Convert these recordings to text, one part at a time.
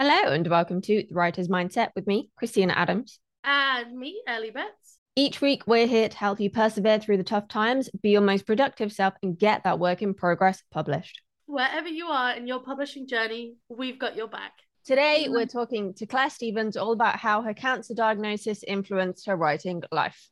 Hello, and welcome to The Writer's Mindset with me, Kristina Adams. And me, Ellie Betts. Each week, we're here to help you persevere through the tough times, be your most productive self, and get that work in progress published. Wherever you are in your publishing journey, we've got your back. Today, we're mm. talking to Clare Stevens all about how her cancer diagnosis influenced her writing life.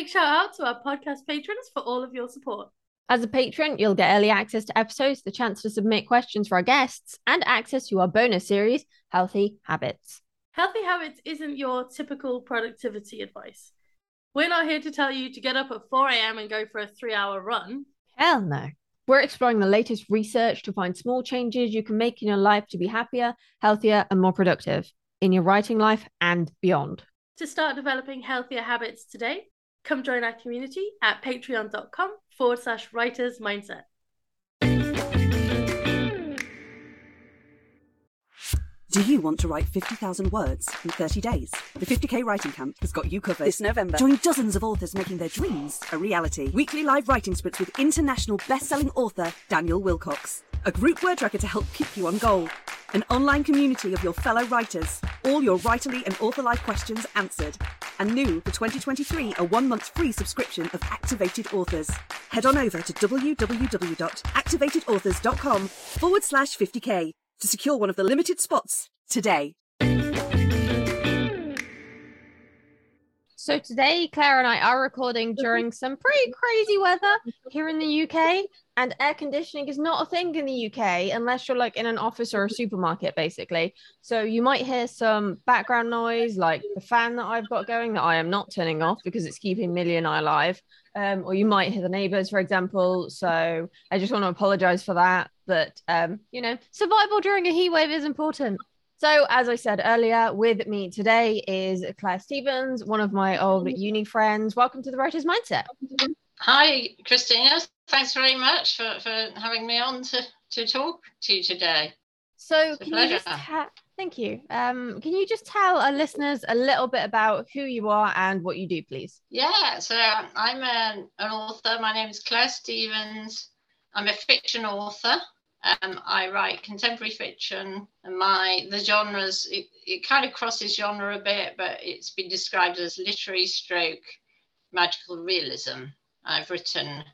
Big shout out to our podcast patrons for all of your support. As a patron, you'll get early access to episodes, the chance to submit questions for our guests, and access to our bonus series, Healthy Habits. Healthy habits isn't your typical productivity advice. We're not here to tell you to get up at 4 a.m. and go for a three hour run. Hell no. We're exploring the latest research to find small changes you can make in your life to be happier, healthier, and more productive in your writing life and beyond. To start developing healthier habits today, come join our community at patreon.com forward slash writers mindset. Do you want to write 50,000 words in 30 days? The 50k Writing Camp has got you covered. This November, join dozens of authors making their dreams a reality. Weekly live writing sprints with international best-selling author Daniel Wilcox. A group word tracker to help keep you on goal. An online community of your fellow writers. All your writerly and author life questions answered. And new for 2023, a one month free subscription of Activated Authors. Head on over to www.activatedauthors.com forward slash 50k to secure one of the limited spots today. So today, Clare and I are recording during some pretty crazy weather here in the UK, and air conditioning is not a thing in the UK unless you're like in an office or a supermarket, basically. So you might hear some background noise, like the fan that I've got going that I am not turning off because it's keeping Millie and I alive. Um, or you might hear the neighbors, for example. So I just want to apologize for that. But um, you know, survival during a heat wave is important. So, as I said earlier, with me today is Clare Stevens, one of my old uni friends. Welcome to the Writer's Mindset. Hi, Kristina. Thanks very much for, for having me on to, to talk to you today. So, can you just ha- thank you. Um, can you just tell our listeners a little bit about who you are and what you do, please? Yeah, so I'm an, an author. My name is Clare Stevens. I'm a fiction author. Um, I write contemporary fiction, and my the genres it, it kind of crosses genre a bit, but it's been described as literary stroke magical realism. I've written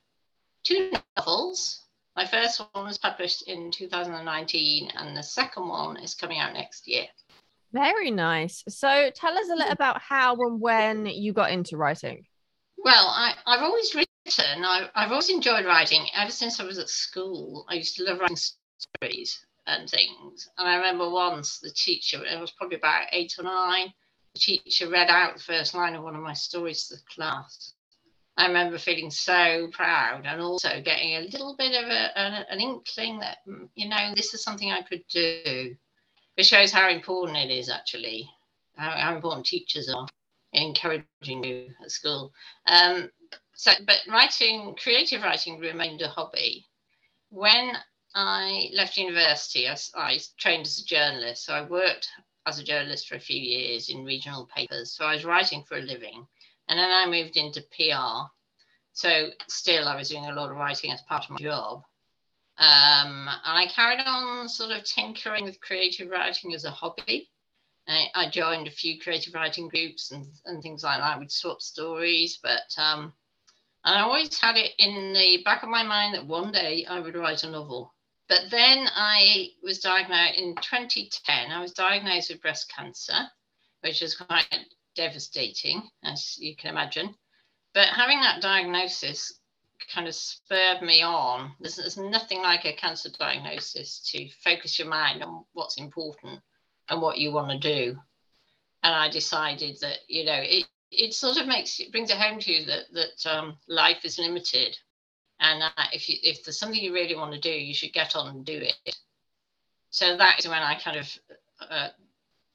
two novels. My first one was published in 2019, and the second one is coming out next year. Very nice. So tell us a little about how and when you got into writing. Well, I, I've always written written, I, I've always enjoyed writing ever since I was at school. I used to love writing stories and things. And I remember once the teacher, it was probably about eight or nine, the teacher read out the first line of one of my stories to the class. I remember feeling so proud and also getting a little bit of a, an, an inkling that, mm, you know, this is something I could do. It shows how important it is, actually, how, how important teachers are in encouraging you at school. Um, so, but writing, creative writing remained a hobby. When I left university, I, I trained as a journalist. So I worked as a journalist for a few years in regional papers. So I was writing for a living. And then I moved into PR. So still, I was doing a lot of writing as part of my job. Um, and I carried on sort of tinkering with creative writing as a hobby. I, joined a few creative writing groups and, and things like that. We'd swap stories, but um, and I always had it in the back of my mind that one day I would write a novel. But then I was diagnosed in 2010, I was diagnosed with breast cancer, which was quite devastating, as you can imagine. But having that diagnosis kind of spurred me on. There's, there's nothing like a cancer diagnosis to focus your mind on what's important and what you want to do. And I decided that, you know, it, it sort of makes it brings it home to you that that um, life is limited, and uh, if you if there's something you really want to do, you should get on and do it. So that is when I kind of uh,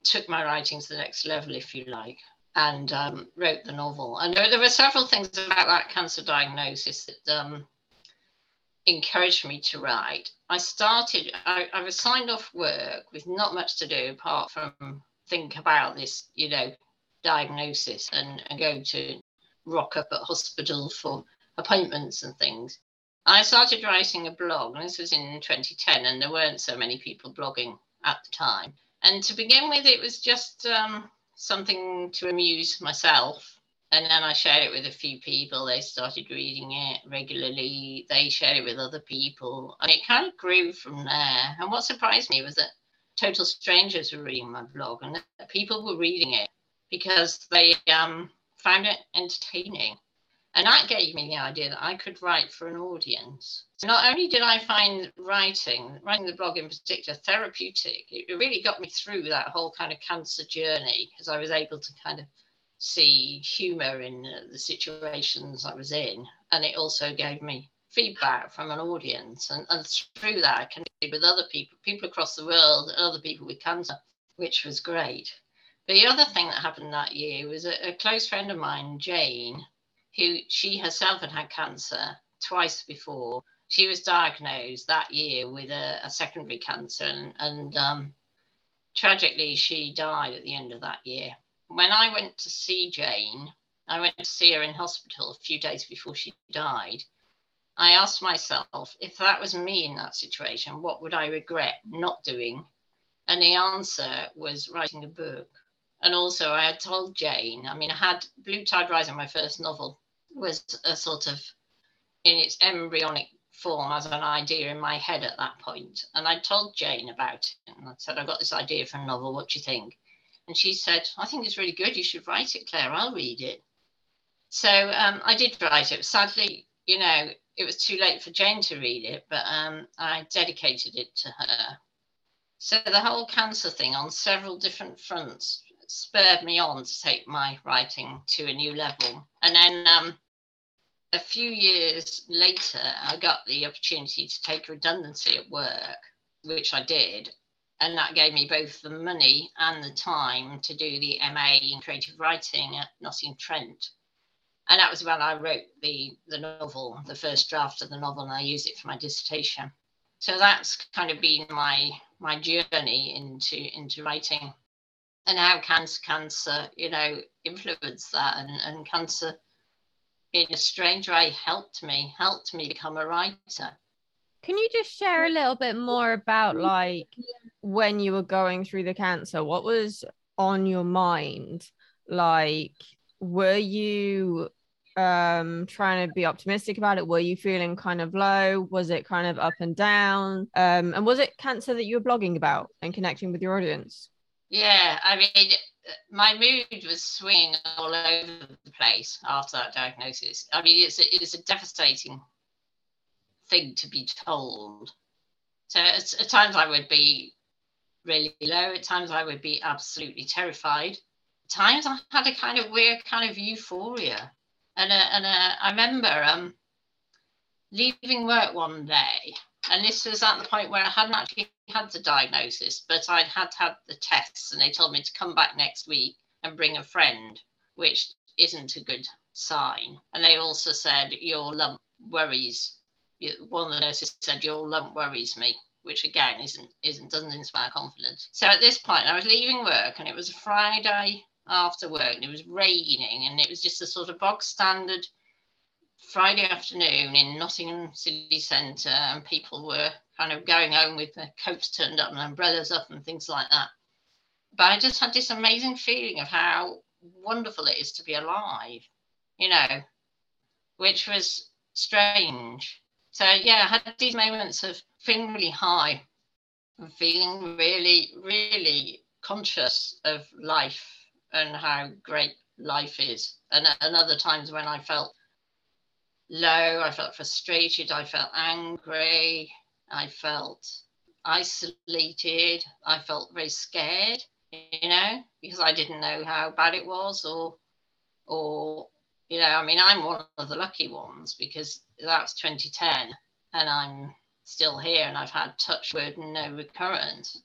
took my writing to the next level, if you like, and um, wrote the novel. And there, there, were several things about that cancer diagnosis that um, encouraged me to write. I started. I, I was signed off work with not much to do apart from think about this, you know, diagnosis and, and go to rock up at hospital for appointments and things. I started writing a blog, and this was in 2010, and there weren't so many people blogging at the time. And to begin with, it was just um, something to amuse myself. And then I shared it with a few people. They started reading it regularly. They shared it with other people. And it kind of grew from there. And what surprised me was that total strangers were reading my blog and people were reading it because they um, found it entertaining. And that gave me the idea that I could write for an audience. So Not only did I find writing, writing the blog in particular, therapeutic, it really got me through that whole kind of cancer journey because I was able to kind of see humor in the situations I was in. And it also gave me feedback from an audience. And, and through that, I connected with other people, people across the world, other people with cancer, which was great. The other thing that happened that year was a, a close friend of mine, Jane, who she herself had had cancer twice before. She was diagnosed that year with a, a secondary cancer, and, and um, tragically, she died at the end of that year. When I went to see Jane, I went to see her in hospital a few days before she died. I asked myself, if that was me in that situation, what would I regret not doing? And the answer was writing a book. And also, I had told Jane, I mean, I had Blue Tide Rising, my first novel, was a sort of in its embryonic form as an idea in my head at that point. And I told Jane about it. And I said, I've got this idea for a novel. What do you think? And she said, I think it's really good. You should write it, Clare. I'll read it. So um, I did write it. Sadly, you know, it was too late for Jane to read it, but um, I dedicated it to her. So the whole cancer thing on several different fronts spurred me on to take my writing to a new level. And then um, a few years later, I got the opportunity to take redundancy at work, which I did. And that gave me both the money and the time to do the MA in creative writing at Nottingham Trent. And that was when I wrote the, the novel, the first draft of the novel, and I used it for my dissertation. So that's kind of been my my journey into into writing and how cancer cancer you know influenced that? And, and cancer in a strange way helped me helped me become a writer. Can you just share a little bit more about like when you were going through the cancer? What was on your mind? Like were you um trying to be optimistic about it? Were you feeling kind of low? Was it kind of up and down? Um and was it cancer that you were blogging about and connecting with your audience yeah, I mean, my mood was swinging all over the place after that diagnosis. I mean, it's a, it's a devastating thing to be told. So at, at times I would be really low. At times I would be absolutely terrified. At times I had a kind of weird kind of euphoria. And, uh, and uh, I remember um, leaving work one day and this was at the point where I hadn't actually had the diagnosis, but I'd had had the tests, and they told me to come back next week and bring a friend, which isn't a good sign. And they also said your lump worries. One of the nurses said your lump worries me, which again isn't isn't doesn't inspire confidence. So at this point, I was leaving work, and it was a Friday after work, and it was raining, and it was just a sort of bog standard Friday afternoon in Nottingham city centre, and people were kind of going home with their coats turned up and umbrellas up and things like that. But I just had this amazing feeling of how wonderful it is to be alive, you know, which was strange. So, yeah, I had these moments of feeling really high and feeling really, really conscious of life and how great life is. And, and other times when I felt low, I felt frustrated, I felt angry, I felt isolated, I felt very scared, you know, because I didn't know how bad it was or or you know, I mean I'm one of the lucky ones because that's 2010 and I'm still here and I've had touch wood and no recurrence.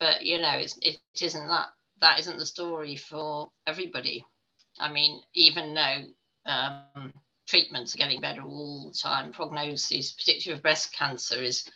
But you know, it's it isn't that that isn't the story for everybody. I mean, even though um, treatments are getting better all the time. Prognosis, particularly of breast cancer, is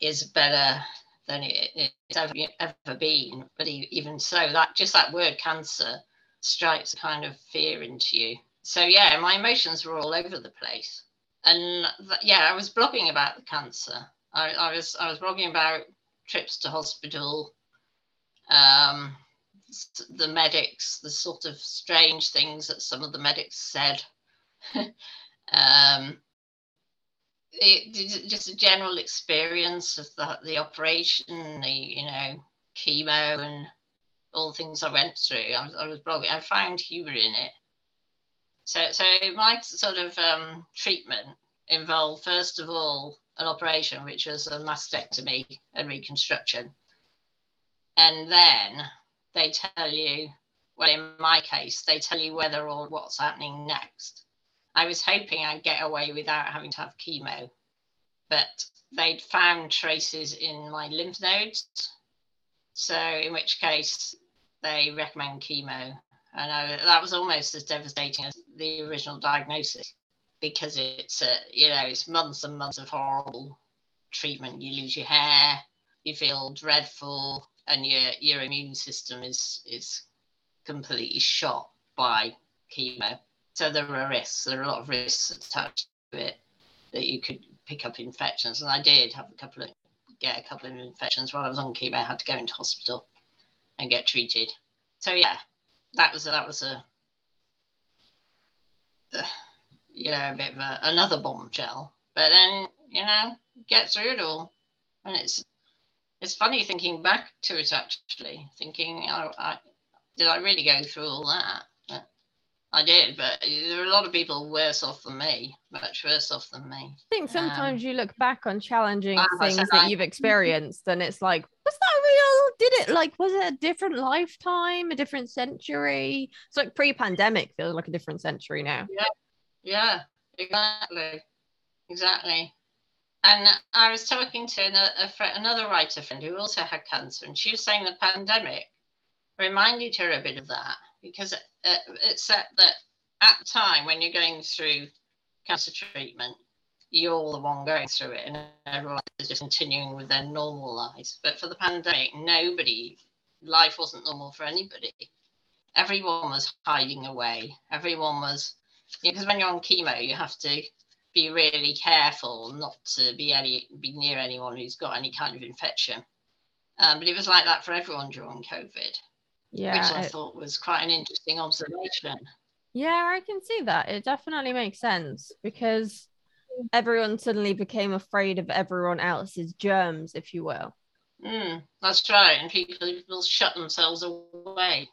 is better than it, it's ever, ever been. But even so, that just that word cancer strikes kind of fear into you. So yeah, my emotions were all over the place. And th- yeah, I was blogging about the cancer. I, I was I was blogging about trips to hospital, um, the medics, the sort of strange things that some of the medics said. Um, it, just a general experience of the, the operation, the you know chemo and all the things I went through. I was, I was blogging. I found humour in it. So, so my sort of um, treatment involved first of all an operation which was a mastectomy and reconstruction, and then they tell you. Well, in my case, they tell you whether or what's happening next. I was hoping I'd get away without having to have chemo, but they'd found traces in my lymph nodes. So, in which case, they recommend chemo. And I, that was almost as devastating as the original diagnosis because it's, a, you know, it's months and months of horrible treatment. You lose your hair, you feel dreadful, and your, your immune system is, is completely shot by chemo so there are risks. There are a lot of risks attached to it that you could pick up infections, and I did have a couple of get a couple of infections while I was on chemo. I had to go into hospital and get treated. So yeah, that was that was a you know a bit of a, another bombshell. But then you know get through it all, and it's it's funny thinking back to it actually, thinking oh, I, did I really go through all that? I did, but there are a lot of people worse off than me, much worse off than me. I think sometimes um, you look back on challenging things that I, you've experienced and it's like, was that real? Did it like, was it a different lifetime, a different century? It's like pre pandemic feels like a different century now. Yeah, yeah, exactly. Exactly. And I was talking to another, another writer friend who also had cancer, and she was saying the pandemic reminded her a bit of that because it, it's said that at the time when you're going through cancer treatment, you're the one going through it and everyone is just continuing with their normal lives. But for the pandemic, nobody, life wasn't normal for anybody. Everyone was hiding away. Everyone was, because you know, when you're on chemo, you have to be really careful not to be any be near anyone who's got any kind of infection. Um, but it was like that for everyone during COVID yeah, which I it, thought was quite an interesting observation. Yeah, I can see that. It definitely makes sense because everyone suddenly became afraid of everyone else's germs, if you will. Mm, that's right. And people, people shut themselves away.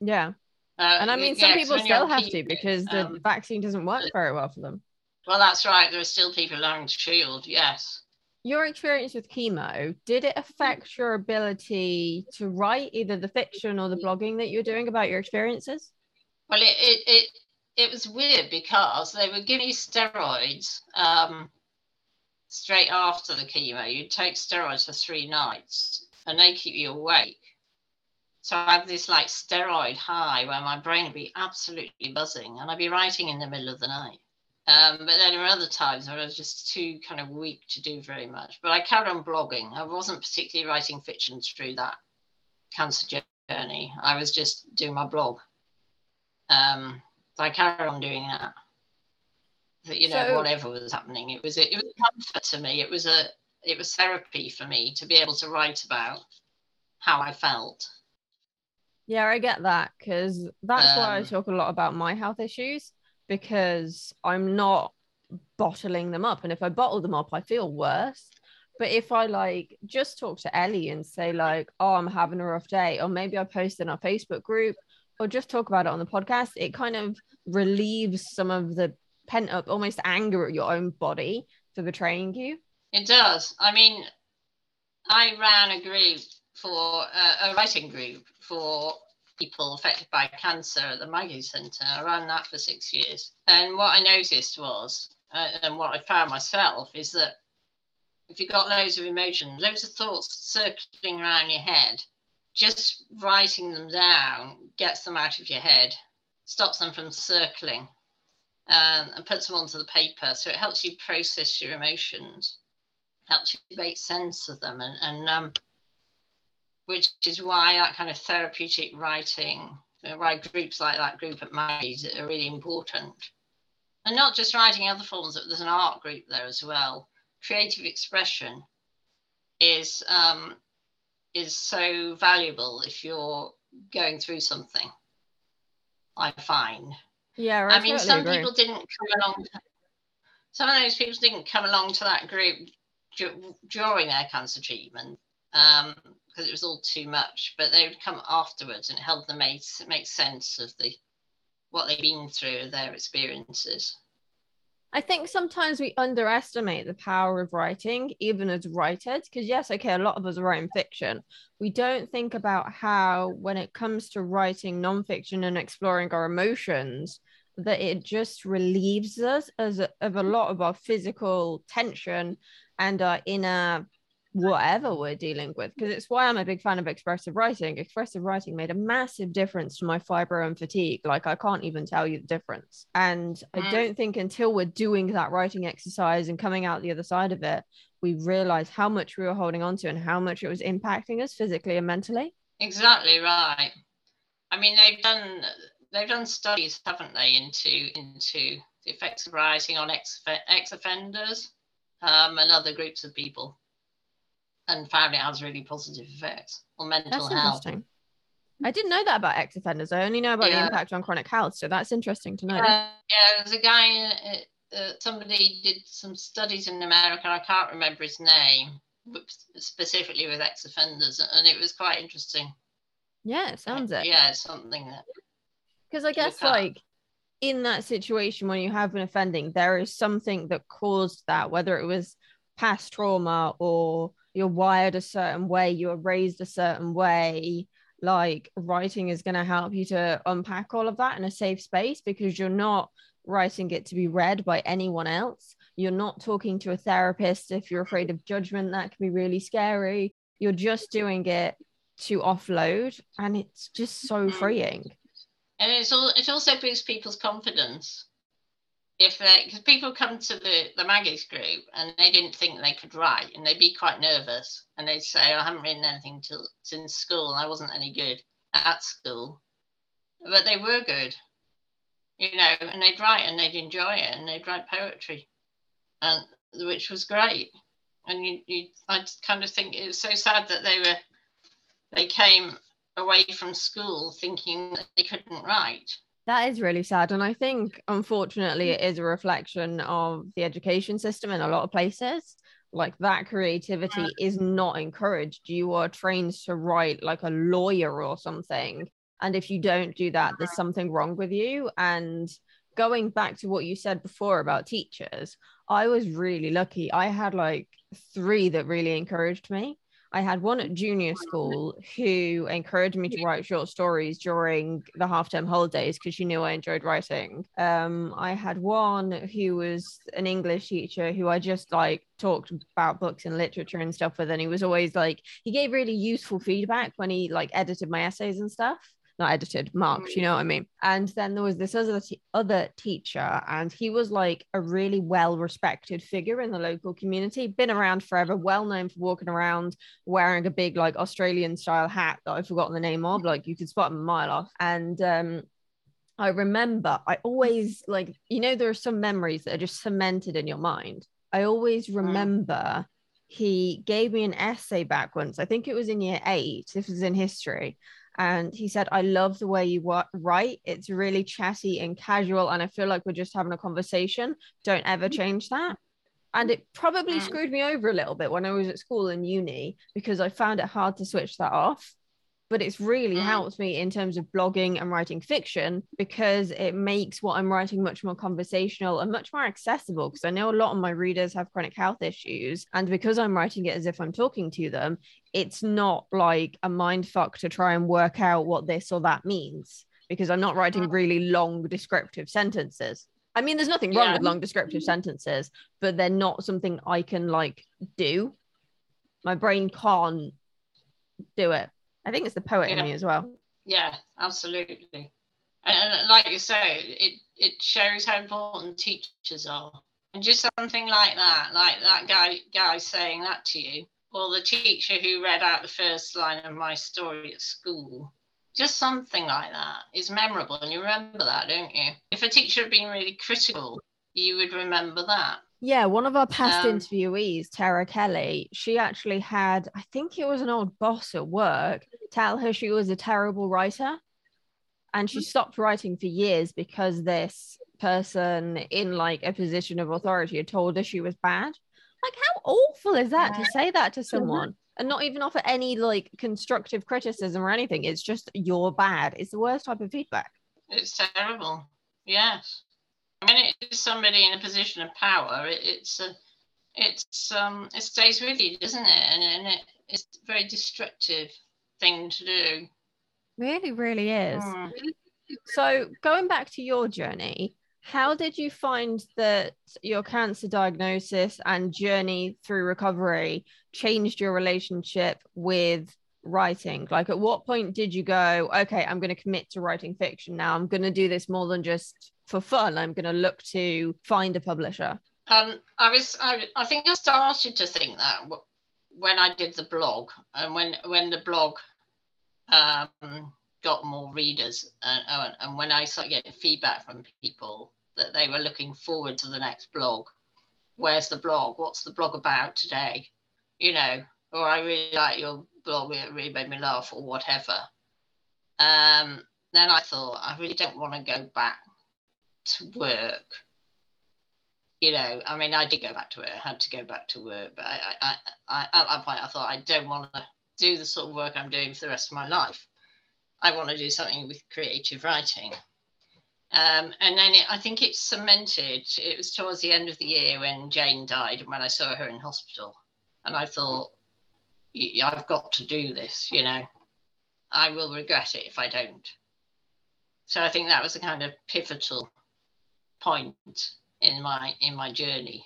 Yeah. Uh, and I mean, some people still have to because the um, vaccine doesn't work very well for them. Well, that's right. There are still people learning to shield, yes your experience with chemo did it affect your ability to write either the fiction or the blogging that you're doing about your experiences? Well it it it, it was weird because they were giving you steroids um, straight after the chemo. You'd take steroids for three nights and they keep you awake. So I have this like steroid high where my brain would be absolutely buzzing and I'd be writing in the middle of the night. Um, but then there were other times where I was just too kind of weak to do very much. But I carried on blogging. I wasn't particularly writing fiction through that cancer journey. I was just doing my blog. Um, so I carried on doing that. But, you know, so, whatever was happening, it was it was a comfort to me. It was a it was therapy for me to be able to write about how I felt. Yeah, I get that because that's um, why I um, talk a lot about my health issues because I'm not bottling them up. And if I bottle them up, I feel worse. But if I like just talk to Ellie and say, like, oh, I'm having a rough day, or maybe I post in our Facebook group, or just talk about it on the podcast, it kind of relieves some of the pent up almost anger at your own body for betraying you. It does. I mean, I ran a group for uh, a writing group for people affected by cancer at the Maggie Centre. I ran that for six years. And what I noticed was, uh, and what I found myself, is that if you've got loads of emotions, loads of thoughts circling around your head, just writing them down gets them out of your head, stops them from circling, um, and puts them onto the paper. So it helps you process your emotions. helps you make sense of them, and, and um, which is why that kind of therapeutic writing, why groups like that group at Maggie's are really important. And not just writing other forms, but there's an art group there as well. Creative expression is um, is so valuable if you're going through something. I find. Yeah, right, I mean, some agree. people didn't come along. Some of those people didn't come along to that group du- during their cancer treatment um, because it was all too much. But they would come afterwards and help them make make sense of the what they've been through, their experiences. I think sometimes we underestimate the power of writing, even as writers, because yes, okay, a lot of us are writing fiction. We don't think about how, when it comes to writing nonfiction and exploring our emotions, that it just relieves us as a, of a lot of our physical tension and our inner whatever we're dealing with because it's why i'm a big fan of expressive writing. Expressive writing made a massive difference to my fibro and fatigue. Like i can't even tell you the difference. And i Mm. don't think until we're doing that writing exercise and coming out the other side of it we realize how much we were holding on to and how much it was impacting us physically and mentally. Exactly right. I mean, they've done they've done studies, haven't they, into into the effects of writing on ex ex offenders um, and other groups of people, and found it has really positive effects on mental that's health. interesting i didn't know that about ex offenders i only know about the impact on chronic health so that's interesting to know Uh, yeah, there's a guy. Uh, uh, somebody did some studies in America. I can't remember his name, but specifically with ex offenders, and it was quite interesting. yeah it sounds it Yeah, it's something that because I guess like in that situation when you have been offending, there is something that caused that, whether it was past trauma or you're wired a certain way, you were raised a certain way. Like writing is going to help you to unpack all of that in a safe space because you're not writing it to be read by anyone else. You're not talking to a therapist if you're afraid of judgment. That can be really scary. You're just doing it to offload, and it's just so Mm. freeing. and it's all it also boosts people's confidence if they because people come to the the Maggie's group and they didn't think they could write and they'd be quite nervous and they'd say "Oh, I haven't written anything till since school. I wasn't any good at school. But they were good you know and they'd write and they'd enjoy it and they'd write poetry and which was great. And you, you I kind of think it was so sad that they were they came away from school thinking that they couldn't write. That is really sad. And I think, unfortunately, hmm. it is a reflection of the education system in a lot of places. Like that creativity is not encouraged. You are trained to write like a lawyer or something. And if you don't do that, there's something wrong with you. And going back to what you said before about teachers, I was really lucky. I had like three that really encouraged me. I had one at junior school who encouraged me to write short stories during the half term holidays because she knew I enjoyed writing. Um, I had one who was an English teacher who I just like talked about books and literature and stuff with, and he was always like, he gave really useful feedback when he like edited my essays and stuff not edited marked you know what i mean? And then there was this other t- other teacher and he was like a really well respected figure in the local community been around forever well known for walking around wearing a big like australian style hat that i've forgotten the name of like you could spot him a mile off. And um i remember i always like you know there are some memories that are just cemented in your mind. I always remember he gave me an essay back once. I think it was in year eight this was in history and he said i love the way you wa- write. It's really chatty and casual and i feel like we're just having a conversation. Don't ever mm-hmm. change that. And it probably screwed me over a little bit when i was at school and uni because i found it hard to switch that off but it's really Mm. helped me in terms of blogging and writing fiction because it makes what i'm writing much more conversational and much more accessible because i know a lot of my readers have chronic health issues and because i'm writing it as if i'm talking to them it's not like a mind fuck to try and work out what this or that means because I'm not writing really long descriptive sentences. I mean, there's nothing wrong Yeah. with long descriptive sentences, but they're not something I can like do. My brain can't do it. I think it's the poet in me as well. Yeah, absolutely. And, and like you say, it it shows how important teachers are And just something like that, like that guy guy saying that to you, or the teacher who read out the first line of my story at school. Just something like that is memorable, and you remember that, don't you? If a teacher had been really critical, you would remember that. Yeah, one of our past Um, interviewees, Tara Kelly, she actually had, I think it was an old boss at work, tell her she was a terrible writer. And she stopped writing for years because this person in like a position of authority had told her she was bad. Like, how awful is that to say that to someone and not even offer any like constructive criticism or anything? It's just you're bad. It's the worst type of feedback. It's terrible. Yes. When it is somebody in a position of power, it, it's a, it's um, it stays with you, doesn't it? And, and it, it's a very destructive thing to do. Really, really is. Mm. So, going back to your journey, how did you find that your cancer diagnosis and journey through recovery changed your relationship with writing? Like, at what point did you go, okay, I'm going to commit to writing fiction now? I'm going to do this more than just for fun. I'm going to look to find a publisher. Um, I was, I, I think I started to think that when I did the blog, and when when the blog um, got more readers, and, and and when I started getting feedback from people that they were looking forward to the next blog. Where's the blog? What's the blog about today? You know, or I really like your blog. Really made me laugh, or whatever. Um, then I thought I really don't want to go back to work you know, I mean, I did go back to work. I had to go back to work, but I, I, I, at that point, I thought I don't want to do the sort of work I'm doing for the rest of my life. I want to do something with creative writing. Um, and then it, I think it cemented. It was towards the end of the year when Jane died, and when I saw her in hospital, and I thought, "Y- I've got to do this. You know, I will regret it if I don't. So I think that was a kind of pivotal point in my in my journey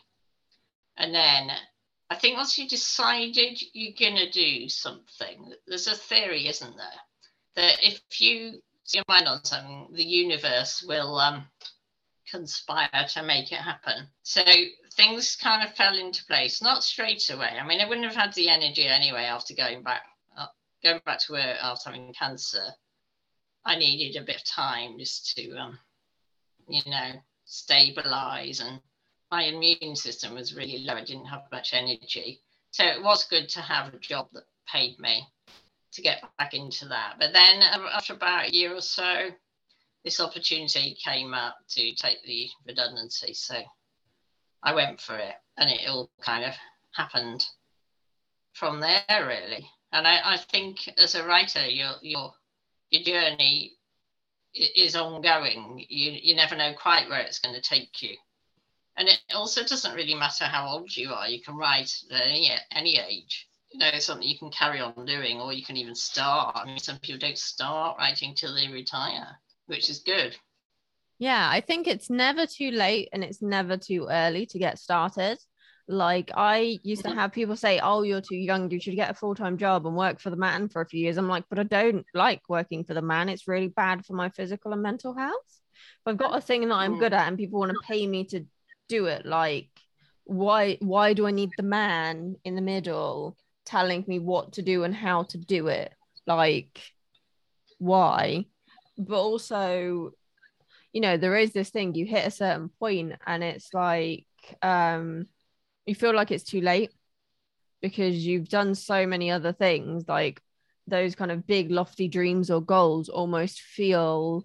and then i think once you decided you're to do something there's a theory isn't there that if you set your mind on something the universe will um, conspire to make it happen so things kind of fell into place not straight away i mean i wouldn't have had the energy anyway after going back uh, going back to work after having cancer i needed a bit of time just to um, you know stabilize and my immune system was really low. I didn't have much energy. So it was good to have a job that paid me to get back into that. But then uh, after about a year or so, this opportunity came up to take the redundancy. So I went for it and it all kind of happened from there really. And I, I think as a writer, your your your journey is ongoing. You you never know quite where it's going to take you. And it also doesn't really matter how old you are. You can write at any any age. You know, it's something you can carry on doing, or you can even start. I mean, some people don't start writing till they retire, which is good. Yeah, I think it's never too late and it's never too early to get started. Like I used to Mhm. have people say, "Oh, you're too young. You should get a full-time job and work for the man for a few years." I'm like, "But I don't like working for the man. It's really bad for my physical and mental health. If I've got a thing that I'm Mm. good at and people want to pay me to do it, like why why do I need the man in the middle telling me what to do and how to do it? Like why?" But also you know there is this thing you hit a certain point and it's like um you feel like it's too late because you've done so many other things like those kind of big lofty dreams or goals almost feel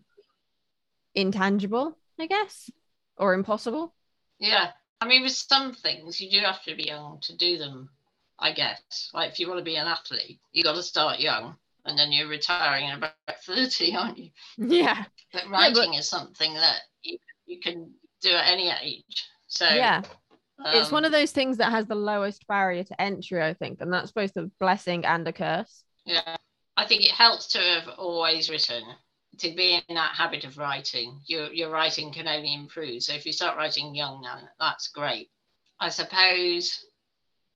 intangible i guess or impossible Yeah. I mean, with some things, you do have to be young to do them, I guess. Like if you want to be an athlete, you got to start young and then you're retiring at about 30, aren't you? yeah But but- writing is something that you, you can do at any age. So, yeah it's um, one of those things that has the lowest barrier to entry i think and that's both a blessing and a curse Yeah, I think it helps to have always written, to be in that habit of writing. Your your writing can only improve. So if you start writing young now, that's great. I suppose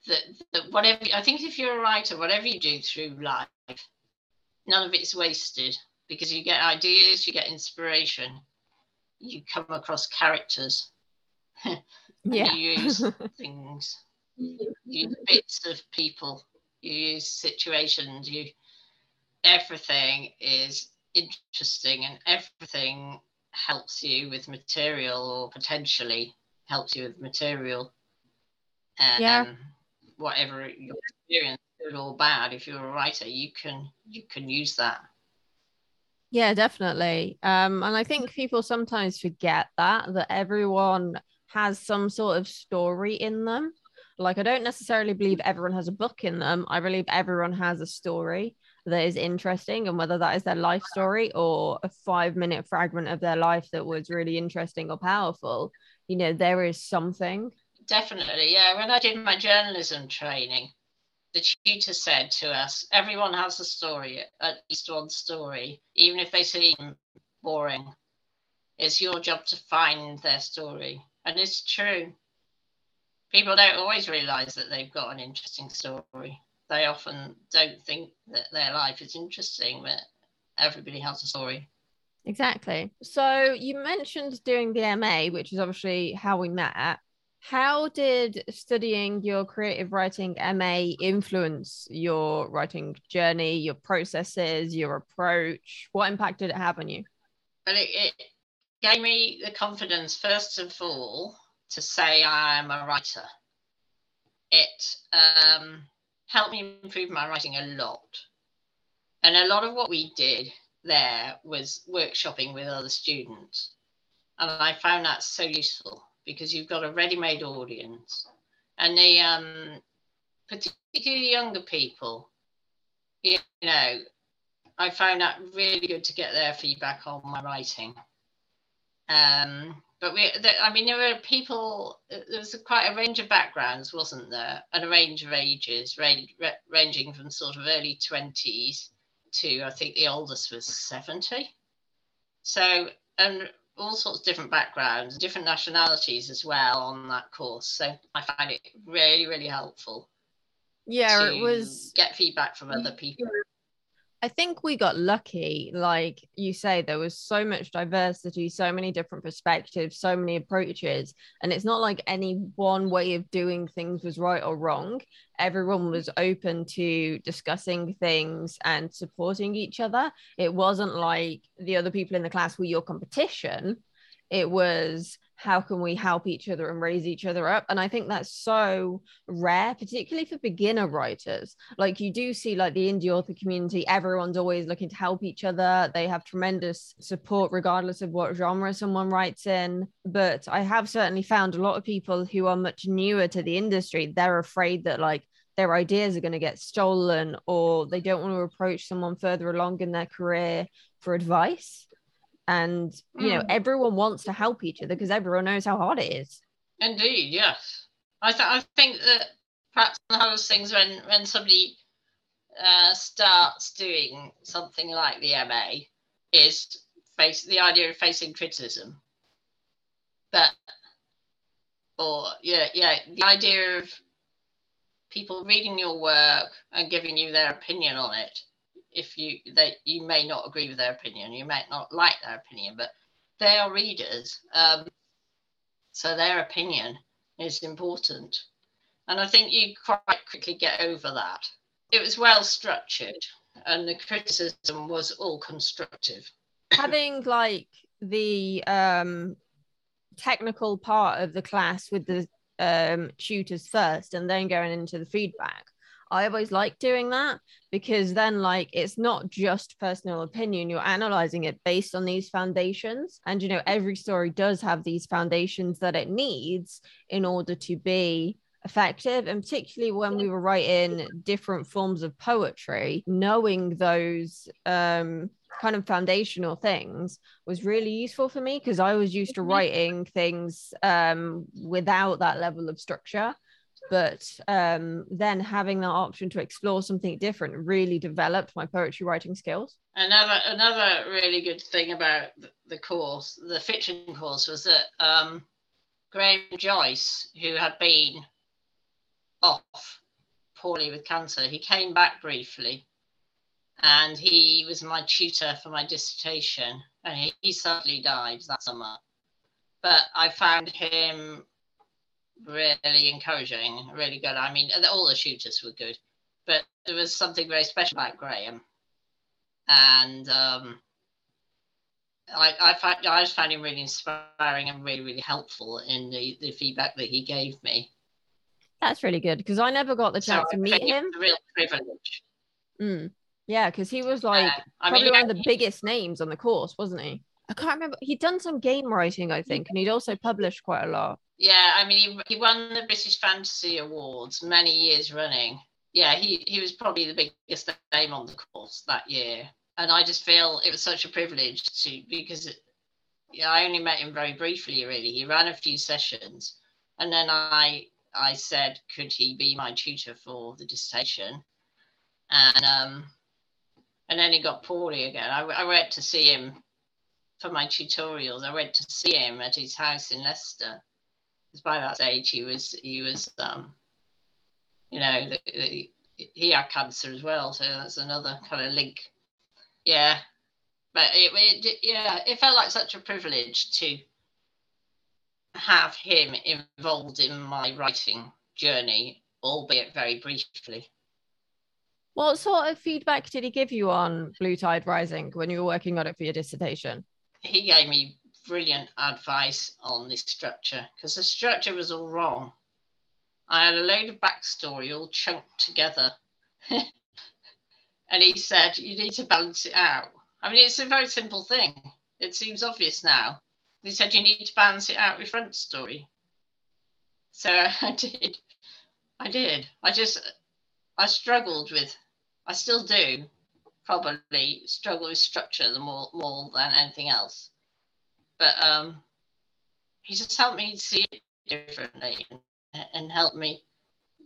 that, that whatever I think if you're a writer, whatever you do through life, none of it's wasted because you get ideas, you get inspiration, you come across characters Yeah. you use things, you use bits of people, you use situations, you everything is interesting and everything helps you with material or potentially helps you with material. And Yeah. Um, whatever your experience, good or bad, if you're a writer, you can you can use that. Yeah, definitely. Um, and I think people sometimes forget that that everyone has some sort of story in them. Like I don't necessarily believe everyone has a book in them. I believe everyone has a story that is interesting, and whether that is their life story or a five minute fragment of their life that was really interesting or powerful, you know, there is something. Definitely, yeah. When I did my journalism training, the tutor said to us, everyone has a story, at least one story, even if they seem boring. It's your job to find their story. And it's true. People don't always realize that they've got an interesting story. They often don't think that their life is interesting, but everybody has a story. Exactly. So you mentioned doing the MA, which is obviously how we met. How did studying your creative writing MA influence your writing journey, your processes, your approach? What impact did it have on you? But it, it gave me the confidence, first of all, to say I'm a writer. It um, helped me improve my writing a lot. And a lot of what we did there was workshopping with other students. And I found that so useful because you've got a ready-made audience. And the um, particularly younger people, you know, I found that really good to get their feedback on my writing. Um, but we, the, I mean, there were people. There was quite a range of backgrounds, wasn't there, and a range of ages, range, ranging from sort of early twenties to I think the oldest was seventy. So, and all sorts of different backgrounds, different nationalities as well on that course. So I find it really, really helpful. Yeah, it was get feedback from other people. I think we got lucky. Like you say, there was so much diversity, so many different perspectives, so many approaches. And it's not like any one way of doing things was right or wrong. Everyone was open to discussing things and supporting each other. It wasn't like the other people in the class were your competition. It was how can we help each other and raise each other up? And i think that's so rare particularly for beginner writers. Like you do see like the indie author community everyone's always looking to help each other. They have tremendous support regardless of what genre someone writes in. But i have certainly found a lot of people who are much newer to the industry they're afraid that like their ideas are going to get stolen or they don't want to approach someone further along in their career for advice and you know Mm. everyone wants to help each other because everyone knows how hard it is Indeed, yes. I, th- I think that perhaps one of the hardest things when, when somebody uh, starts doing something like the MA is face the idea of facing criticism. But, or yeah, yeah, the idea of people reading your work and giving you their opinion on it. If you they you may not agree with their opinion, you might not like their opinion, but they are readers. Um, so their opinion is important. And I think you quite quickly get over that. It was well structured and the criticism was all constructive. having like the um technical part of the class with the um tutors first and then going into the feedback i always like doing that because then like it's not just personal opinion you're analyzing it based on these foundations and you know every story does have these foundations that it needs in order to be effective and particularly when we were writing different forms of poetry knowing those um kind of foundational things was really useful for me because I was used to Mhm. writing things um, without that level of structure. But um, then having that option to explore something different really developed my poetry writing skills. Another another really good thing about the course, the fiction course, was that um, Graham Joyce, who had been off poorly with cancer, he came back briefly, and he was my tutor for my dissertation, and he, he sadly died that summer. But I found him really encouraging, really good. I mean, all the shooters were good, but there was something very special about Graham, and um, I I, find, I just found him really inspiring and really really helpful in the the feedback that he gave me. That's really good because I never got the chance so to meet him. real privilege. Mm. Yeah, because he was like uh, probably mean, one of the biggest names on the course, wasn't he? I can't remember. He'd done some game writing, I think, and he'd also published quite a lot. Yeah, I mean, he, he won the British Fantasy Awards many years running. Yeah, he, he was probably the biggest name on the course that year. And I just feel it was such a privilege to, because it, yeah, I only met him very briefly, really. He ran a few sessions. And then I I said, could he be my tutor for the dissertation? And um, and then he got poorly again. I, I went to see him for my tutorials. I went to see him at his house in Leicester. Because by that stage he was he was um, you know the, the, he had cancer as well, so that's another kind of link. Yeah, but it, it yeah it felt like such a privilege to have him involved in my writing journey, albeit very briefly. What sort of feedback did he give you on Blue Tide Rising when you were working on it for your dissertation? He gave me brilliant advice on this structure because the structure was all wrong. I had a load of backstory all chunked together. and he said, You need to balance it out. I mean, it's a very simple thing. It seems obvious now. He said, You need to balance it out with front story. So I did. I did. I just, I struggled with I still do probably struggle with structure the more more than anything else. But um, he just helped me see it differently and, and help me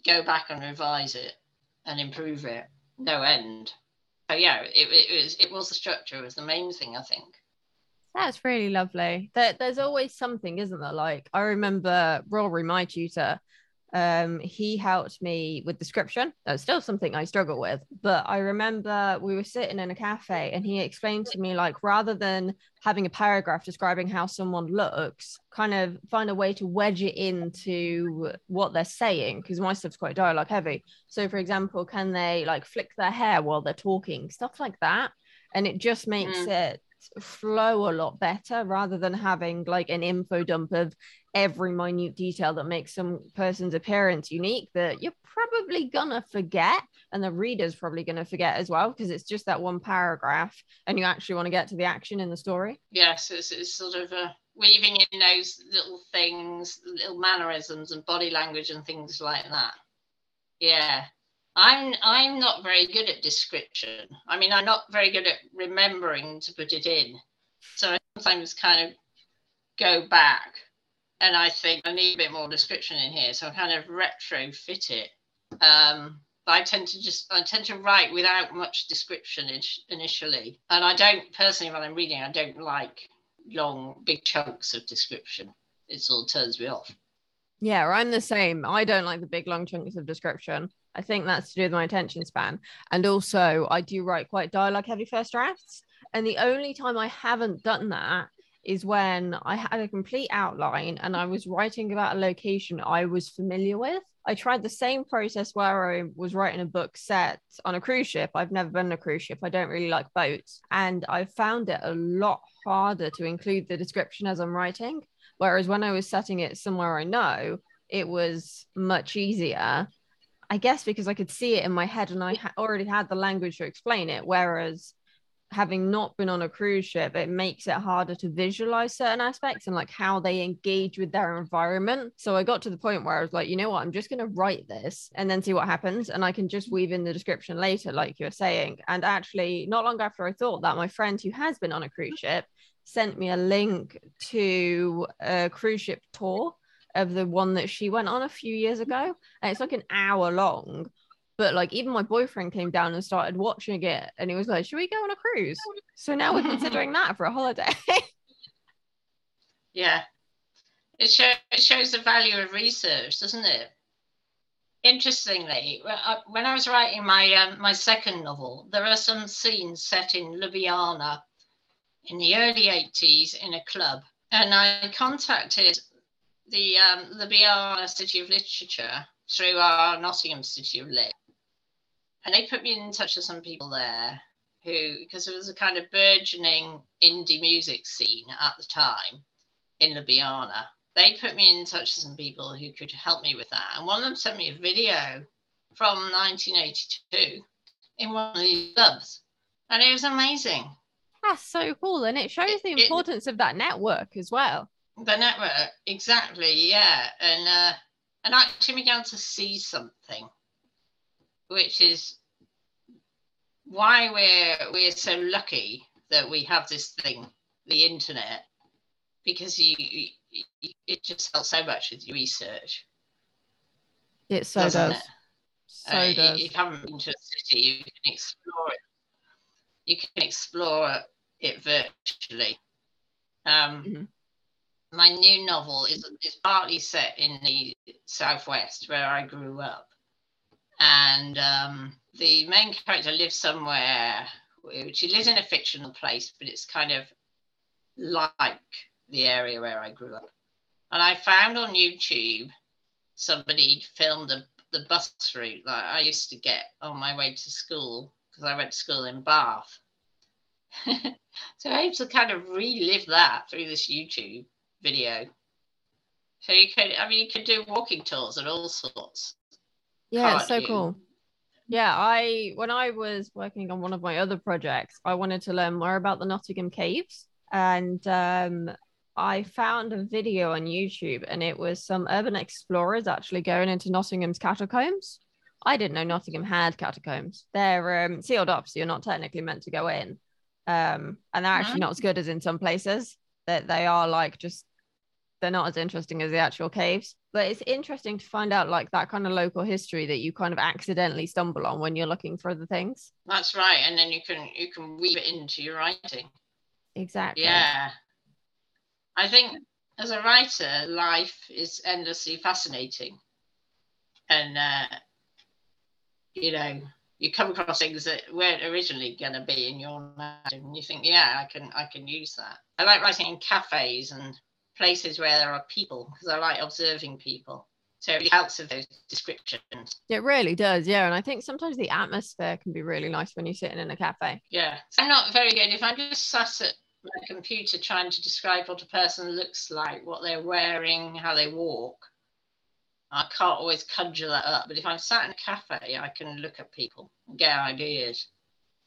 go back and revise it and improve it. No end. So yeah, it, it was it was the structure was the main thing I think. That's really lovely. There, there's always something, isn't there? Like I remember Rory, my tutor, um, he helped me with description. That's still something I struggle with. But I remember we were sitting in a cafe and he explained to me, like, rather than having a paragraph describing how someone looks, kind of find a way to wedge it into what they're saying, because my stuff's quite dialogue heavy. So, for example, can they like flick their hair while they're talking? Stuff like that. And it just makes mm. it flow a lot better rather than having like an info dump of every minute detail that makes some person's appearance unique that you're probably gonna forget and the reader's probably gonna forget as well because it's just that one paragraph and you actually want to get to the action in the story yes it's, it's sort of uh, weaving in those little things little mannerisms and body language and things like that yeah I'm I'm not very good at description. I mean, I'm not very good at remembering to put it in. So I sometimes kind of go back and I think I need a bit more description in here. So I kind of retrofit it. Um, but I tend to just I tend to write without much description initially, and I don't personally when I'm reading I don't like long big chunks of description. It sort of turns me off. Yeah, I'm the same. I don't like the big long chunks of description. I think that's to do with my attention span. And also, I do write quite dialogue heavy first drafts. And the only time I haven't done that is when I had a complete outline and I was writing about a location I was familiar with. I tried the same process where I was writing a book set on a cruise ship. I've never been on a cruise ship. I don't really like boats. And I found it a lot harder to include the description as I'm writing. Whereas when I was setting it somewhere I know, it was much easier. I guess because I could see it in my head and I ha- already had the language to explain it. Whereas having not been on a cruise ship, it makes it harder to visualize certain aspects and like how they engage with their environment. So I got to the point where I was like, you know what, I'm just going to write this and then see what happens. And I can just weave in the description later, like you're saying. And actually, not long after I thought that, my friend who has been on a cruise ship sent me a link to a cruise ship tour of the one that she went on a few years ago. And it's like an hour long. But like even my boyfriend came down and started watching it and he was like, Should we go on a cruise? So now we're considering that for a holiday. yeah. It, show, it shows the value of research, doesn't it? Interestingly, when I was writing my um, my second novel, there are some scenes set in Ljubljana in the early 80s in a club. And I contacted the um, Bearna City of Literature through our Nottingham City of Lit, and they put me in touch with some people there who, because there was a kind of burgeoning indie music scene at the time in Ljubljana, they put me in touch with some people who could help me with that. And one of them sent me a video from 1982 in one of these clubs, and it was amazing. That's so cool. And it shows the It- importance of that network as well. The network, exactly, yeah, and uh, and I actually began to see something, which is why we're we're so lucky that we have this thing, the internet, because you, you you- it just helps so much with your research. It so doesn't it? So Uh, you- does. If you haven't been to a city, you can explore it. You can explore it virtually. Um, Mhm. My new novel is, is partly set in the southwest where I grew up, and um, the main character lives somewhere. She lives in a fictional place, but it's kind of like the area where I grew up. And I found on YouTube somebody filmed a, the bus route that I used to get on my way to school because I went to school in Bath. so I able to kind of relive that through this YouTube video. So you could, I mean, you could do walking tours and all sorts. Yeah, it's so cool. Yeah, I when I was working on one of my other projects, I wanted to learn more about the Nottingham Caves, and um, I found a video on YouTube, and it was some urban explorers actually going into Nottingham's catacombs. I didn't know Nottingham had catacombs. They're um, sealed up, so you're not technically meant to go in, um, and they're actually not as good as in some places. That they are like just they're not as interesting as the actual caves but it's interesting to find out like that kind of local history that you kind of accidentally stumble on when you're looking for other things That's right, and then you can you can weave it into your writing. exactly Yeah. I think as a writer, life is endlessly fascinating. And, uh, you know, you come across things that weren't originally going to be in your mind and you think, yeah, I can, I can use that. I like writing in cafes and places where there are people because I like observing people. So it really helps with those descriptions. it really does yeah and i think sometimes the atmosphere can be really nice when you're sitting in a cafe Yeah. So I'm not very good if I'm just sat at my computer trying to describe what a person looks like, what they're wearing, how they walk. I can't always conjure that up. But if I'm sat in a cafe, I can look at people and get ideas.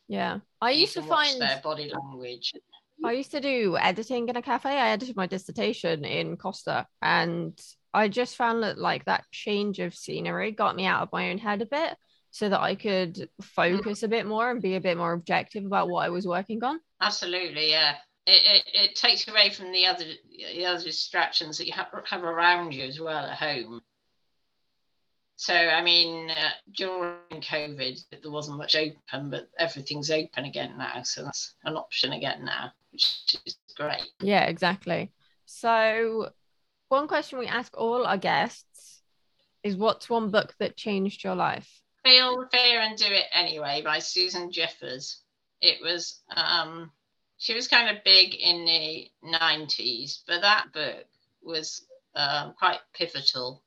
yeah i used to find their body language. I used to do editing in a cafe. I edited my dissertation in Costa, and I just found that like that change of scenery got me out of my own head a bit, so that I could focus a bit more and be a bit more objective about what I was working on. Absolutely, yeah. It, it, it takes away from the other the other distractions that you have, have around you as well at home. So, I mean, uh, during COVID, there wasn't much open, but everything's open again now. So that's an option again now, which is great. Yeah, exactly. So, one question we ask all our guests is, "What's one book that changed your life?" Feel Fear and Do It Anyway by Susan Jeffers. It was, um, she was kind of big in the 90s, but that book was um, quite pivotal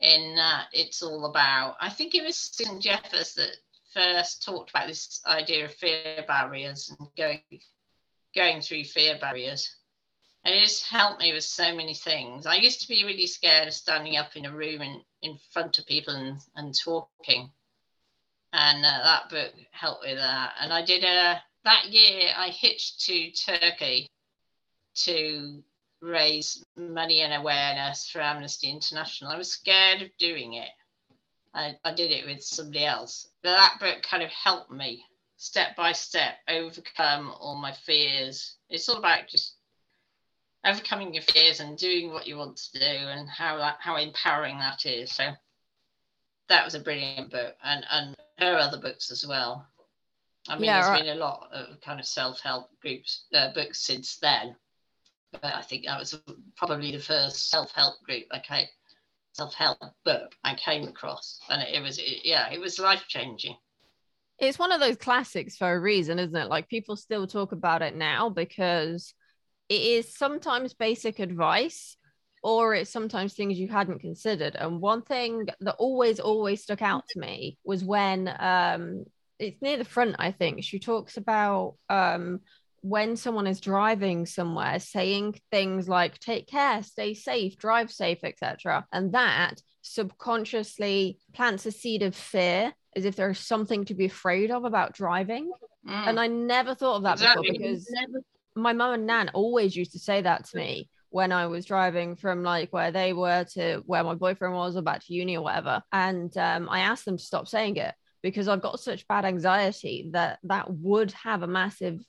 in that it's all about, I think it was Susan Jeffers that first talked about this idea of fear barriers and going, going through fear barriers. And it just helped me with so many things. I used to be really scared of standing up in a room in, in front of people and, and talking. And uh, that book helped with that. And I did a, that year I hitched to Turkey to raise money and awareness for Amnesty International. I was scared of doing it. I, I did it with somebody else. But that book kind of helped me step by step overcome all my fears. It's all about just overcoming your fears and doing what you want to do and how that how empowering that is. So that was a brilliant book and and her other books as well. I mean, Yeah, there's right. been a lot of kind of self-help groups uh, books since then, but I think that was probably the first self-help group I came self-help book I came across, and it, was it, yeah, it was life-changing. It's one of those classics for a reason, isn't it? Like people still talk about it now because it is sometimes basic advice or it's sometimes things you hadn't considered. And one thing that always, always stuck out to me was when um, it's near the front, I think. She talks about um, when someone is driving somewhere saying things like take care stay safe drive safe etc and that subconsciously plants a seed of fear as if there's something to be afraid of about driving mm. and i never thought of that exactly. before because my mum and nan always used to say that to me when I was driving from like where they were to where my boyfriend was or back to uni or whatever. And um, I asked them to stop saying it because I've got such bad anxiety that that would have a massive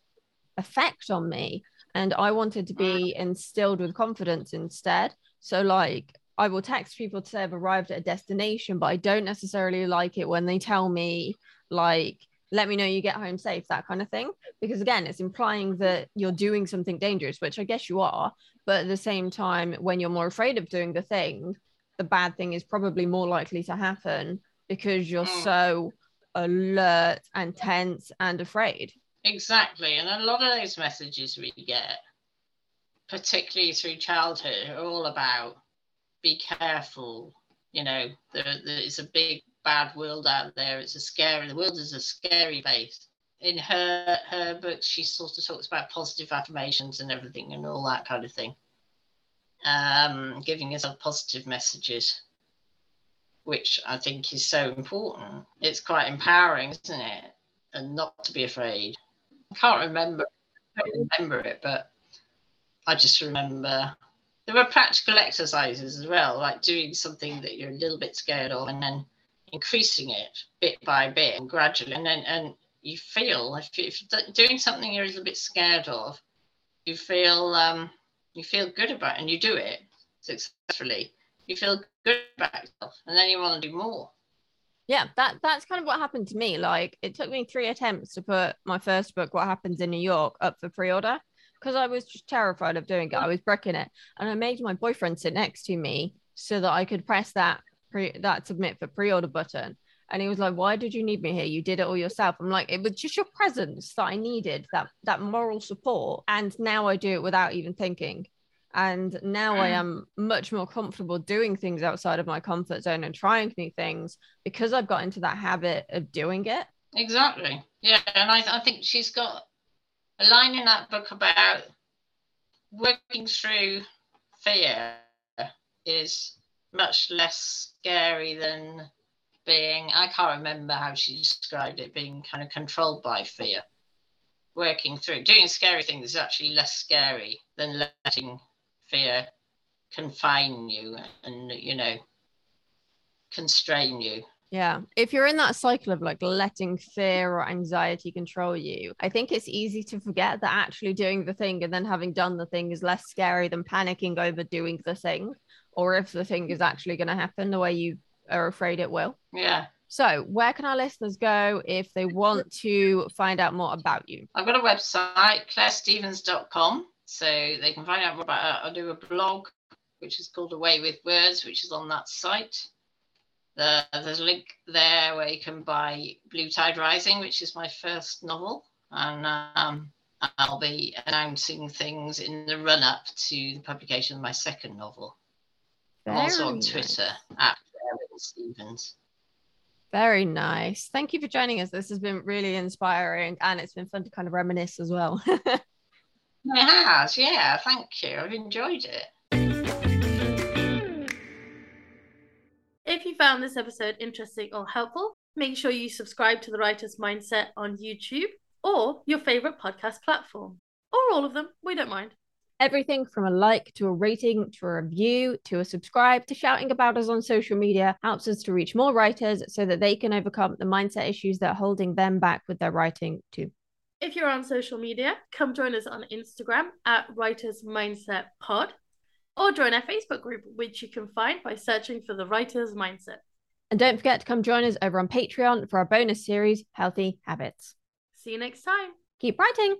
effect on me. And I wanted to be instilled with confidence instead. So, like, I will text people to say I've arrived at a destination, but I don't necessarily like it when they tell me, like, let me know you get home safe, that kind of thing. Because again, it's implying that you're doing something dangerous, which I guess you are. But at the same time, when you're more afraid of doing the thing, the bad thing is probably more likely to happen because you're mm. so alert and tense and afraid. Exactly. And a lot of those messages we get, particularly through childhood, are all about be careful. You know, there, there is a big bad world out there. It's a scary, the world is a scary place. In her her books, she sort of talks about positive affirmations and everything and all that kind of thing. Um, giving yourself positive messages, which I think is so important. It's quite empowering, isn't it? And not to be afraid. I can't remember. I don't remember it, but I just remember there are practical exercises as well, like doing something that you're a little bit scared of, and then increasing it bit by bit and gradually, and then and you feel if, you, if you're doing something you're a little bit scared of, you feel um, you feel good about, it and you do it successfully. You feel good about yourself, and then you want to do more. Yeah that that's kind of what happened to me. Like it took me three attempts to put my first book what happens in new york up for pre-order because i was just terrified of doing it. I was breaking it. And i made my boyfriend sit next to me so that i could press that pre that submit for pre-order button. And he was like why did you need me here? You did it all yourself. I'm like it was just your presence that i needed that that moral support. And now i do it without even thinking. And now I mm. am much more comfortable doing things outside of my comfort zone and trying new things because I've got into that habit of doing it. Exactly. Yeah. And I, I think she's got a line in that book about working through fear is much less scary than being, I can't remember how she described it, being kind of controlled by fear. Working through doing scary things is actually less scary than letting fear confine you and you know constrain you yeah if you're in that cycle of like letting fear or anxiety control you i think it's easy to forget that actually doing the thing and then having done the thing is less scary than panicking over doing the thing or if the thing is actually going to happen the way you are afraid it will yeah so, where can our listeners go if they want to find out more about you? I've got a website, clarestevens.com. So they can find out more about it. I do a blog, which is called Away with Words, which is on that site. The, there's a link there where you can buy Blue Tide Rising, which is my first novel. And um, I'll be announcing things in the run up to the publication of my second novel. Very also on Twitter nice. at Stevens. Very nice. Thank you for joining us. This has been really inspiring and it's been fun to kind of reminisce as well. It has, yeah. Thank you. I've enjoyed it. Found this episode interesting or helpful, make sure you subscribe to The Writer's Mindset on YouTube or your favorite podcast platform, or all of them. We don't mind. Everything from a like to a rating to a review to a subscribe to shouting about us on social media helps us to reach more writers so that they can overcome the mindset issues that are holding them back with their writing too. If you're on social media, come join us on Instagram at Writers Mindset Pod or join our Facebook group, which you can find by searching for the Writers Mindset. And don't forget to come join us over on Patreon for our bonus series, Healthy Habits. See you next time. Keep writing.